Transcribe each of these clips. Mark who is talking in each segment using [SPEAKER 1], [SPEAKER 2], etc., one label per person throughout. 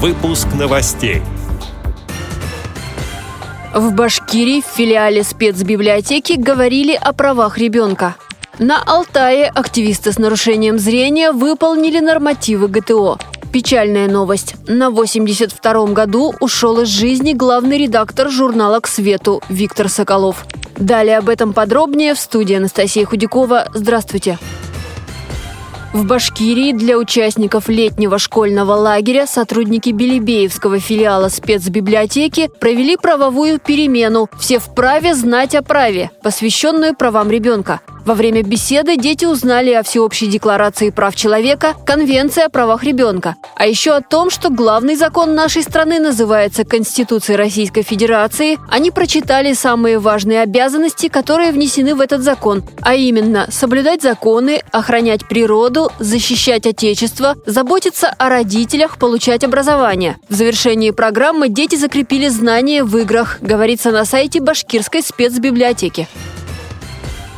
[SPEAKER 1] Выпуск новостей.
[SPEAKER 2] В Башкирии в филиале спецбиблиотеки говорили о правах ребенка. На Алтае активисты с нарушением зрения выполнили нормативы ГТО. Печальная новость. На 82-м году ушел из жизни главный редактор журнала «К свету» Виктор Соколов. Далее об этом подробнее в студии Анастасия Худякова. Здравствуйте. В Башкирии для участников летнего школьного лагеря сотрудники Белебеевского филиала спецбиблиотеки провели правовую перемену «Все вправе знать о праве», посвященную правам ребенка. Во время беседы дети узнали о Всеобщей декларации прав человека, Конвенции о правах ребенка, а еще о том, что главный закон нашей страны называется Конституцией Российской Федерации. Они прочитали самые важные обязанности, которые внесены в этот закон, а именно соблюдать законы, охранять природу, защищать Отечество, заботиться о родителях, получать образование. В завершении программы дети закрепили знания в играх, говорится на сайте Башкирской спецбиблиотеки.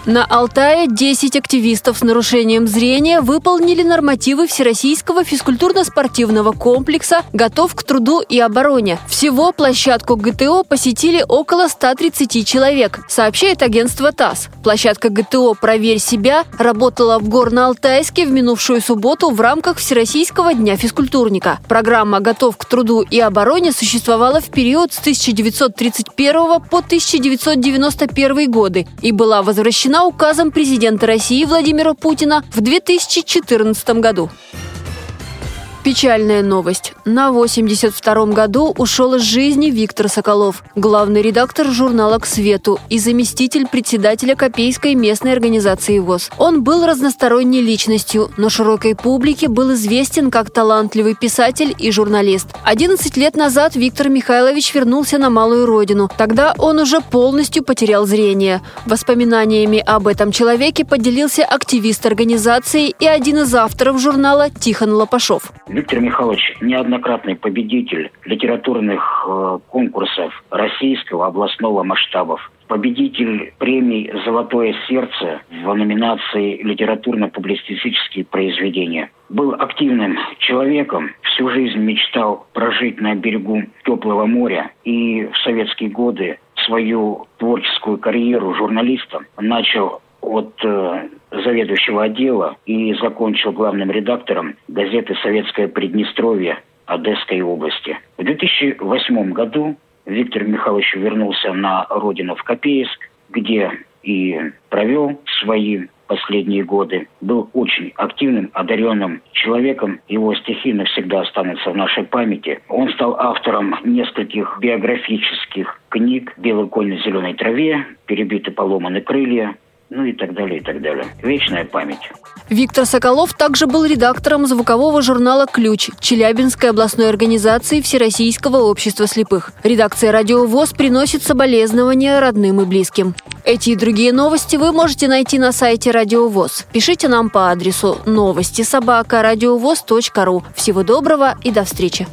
[SPEAKER 2] На Алтае 10 активистов с нарушением зрения выполнили нормативы Всероссийского физкультурно-спортивного комплекса «Готов к труду и обороне». Всего площадку ГТО посетили около 130 человек, сообщает агентство ТАСС. Площадка ГТО «Проверь себя» работала в Горно-Алтайске в минувшую субботу в рамках Всероссийского дня физкультурника. Программа «Готов к труду и обороне» существовала в период с 1931 по 1991 годы и была возвращена утверждена указом президента России Владимира Путина в 2014 году. Печальная новость. На 82-м году ушел из жизни Виктор Соколов, главный редактор журнала «К свету» и заместитель председателя Копейской местной организации ВОЗ. Он был разносторонней личностью, но широкой публике был известен как талантливый писатель и журналист. 11 лет назад Виктор Михайлович вернулся на малую родину. Тогда он уже полностью потерял зрение. Воспоминаниями об этом человеке поделился активист организации и один из авторов журнала Тихон Лопашов.
[SPEAKER 3] Виктор Михайлович неоднократный победитель литературных э, конкурсов российского областного масштабов. Победитель премии «Золотое сердце» в номинации «Литературно-публицистические произведения». Был активным человеком, всю жизнь мечтал прожить на берегу теплого моря и в советские годы свою творческую карьеру журналиста начал от э, заведующего отдела и закончил главным редактором газеты «Советское Приднестровье» Одесской области. В 2008 году Виктор Михайлович вернулся на родину в Копейск, где и провел свои последние годы. Был очень активным, одаренным человеком. Его стихи навсегда останутся в нашей памяти. Он стал автором нескольких биографических книг «Белый конь на зеленой траве», «Перебиты поломаны крылья», ну и так далее, и так далее. Вечная память.
[SPEAKER 2] Виктор Соколов также был редактором звукового журнала «Ключ» Челябинской областной организации Всероссийского общества слепых. Редакция «Радио ВОЗ» приносит соболезнования родным и близким. Эти и другие новости вы можете найти на сайте Радио ВОЗ. Пишите нам по адресу новости собака ру. Всего доброго и до встречи.